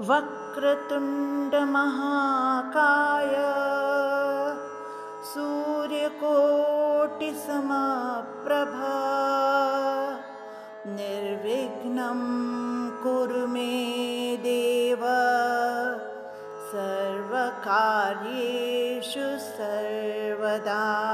वक्रतुण्डमहाकाय सूर्यकोटिसमप्रभा। निर्विघ्नं कुरु मे देव। सर्वकार्येषु सर्वदा।